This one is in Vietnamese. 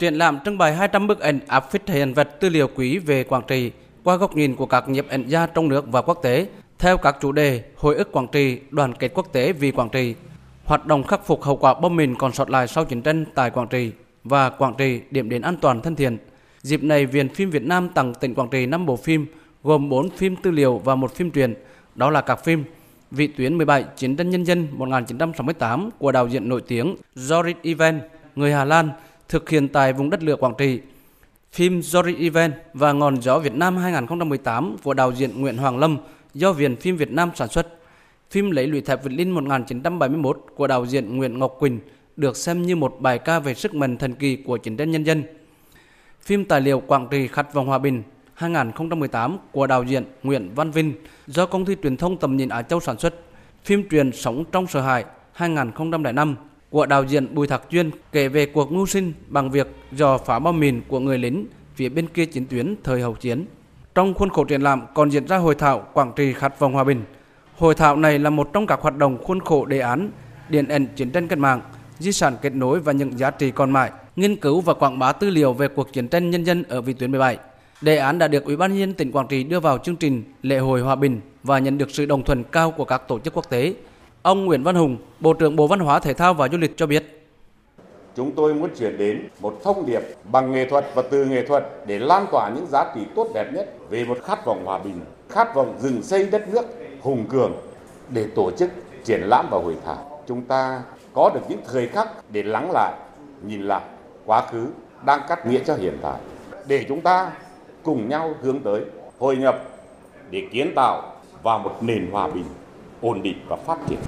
Triển lãm trưng bày 200 bức ảnh áp phích hiện vật tư liệu quý về Quảng Trị qua góc nhìn của các nhiếp ảnh gia trong nước và quốc tế theo các chủ đề hồi ức Quảng Trị, đoàn kết quốc tế vì Quảng Trị, hoạt động khắc phục hậu quả bom mìn còn sót lại sau chiến tranh tại Quảng Trị và Quảng Trị điểm đến an toàn thân thiện. Dịp này, Viện phim Việt Nam tặng tỉnh Quảng Trị 5 bộ phim gồm 4 phim tư liệu và một phim truyền đó là các phim Vị tuyến 17 Chiến tranh nhân dân 1968 của đạo diễn nổi tiếng Joris Ivan, người Hà Lan, thực hiện tại vùng đất lửa Quảng Trị. Phim Jory Ivan và Ngọn gió Việt Nam 2018 của đạo diễn Nguyễn Hoàng Lâm do Viện phim Việt Nam sản xuất. Phim Lấy lụy thép Việt Linh 1971 của đạo diễn Nguyễn Ngọc Quỳnh được xem như một bài ca về sức mạnh thần kỳ của chiến tranh nhân dân. Phim tài liệu Quảng Trị khát vọng hòa bình 2018 của đạo diễn Nguyễn Văn Vinh do công ty truyền thông tầm nhìn Á Châu sản xuất. Phim truyền Sống trong sợ hãi 2005 của đạo diễn Bùi Thạc Chuyên kể về cuộc mưu sinh bằng việc dò phá bom mìn của người lính phía bên kia chiến tuyến thời hậu chiến. Trong khuôn khổ triển lãm còn diễn ra hội thảo Quảng Trị khát vọng hòa bình. Hội thảo này là một trong các hoạt động khuôn khổ đề án điện ảnh chiến tranh cách mạng, di sản kết nối và những giá trị còn mãi, nghiên cứu và quảng bá tư liệu về cuộc chiến tranh nhân dân ở vị tuyến 17. Đề án đã được Ủy ban nhân dân tỉnh Quảng Trị đưa vào chương trình lễ hội hòa bình và nhận được sự đồng thuận cao của các tổ chức quốc tế. Ông Nguyễn Văn Hùng, Bộ trưởng Bộ Văn hóa Thể thao và Du lịch cho biết. Chúng tôi muốn chuyển đến một thông điệp bằng nghệ thuật và từ nghệ thuật để lan tỏa những giá trị tốt đẹp nhất về một khát vọng hòa bình, khát vọng dừng xây đất nước hùng cường để tổ chức triển lãm và hội thảo. Chúng ta có được những thời khắc để lắng lại, nhìn lại quá khứ đang cắt nghĩa cho hiện tại để chúng ta cùng nhau hướng tới hội nhập để kiến tạo vào một nền hòa bình ổn định và phát triển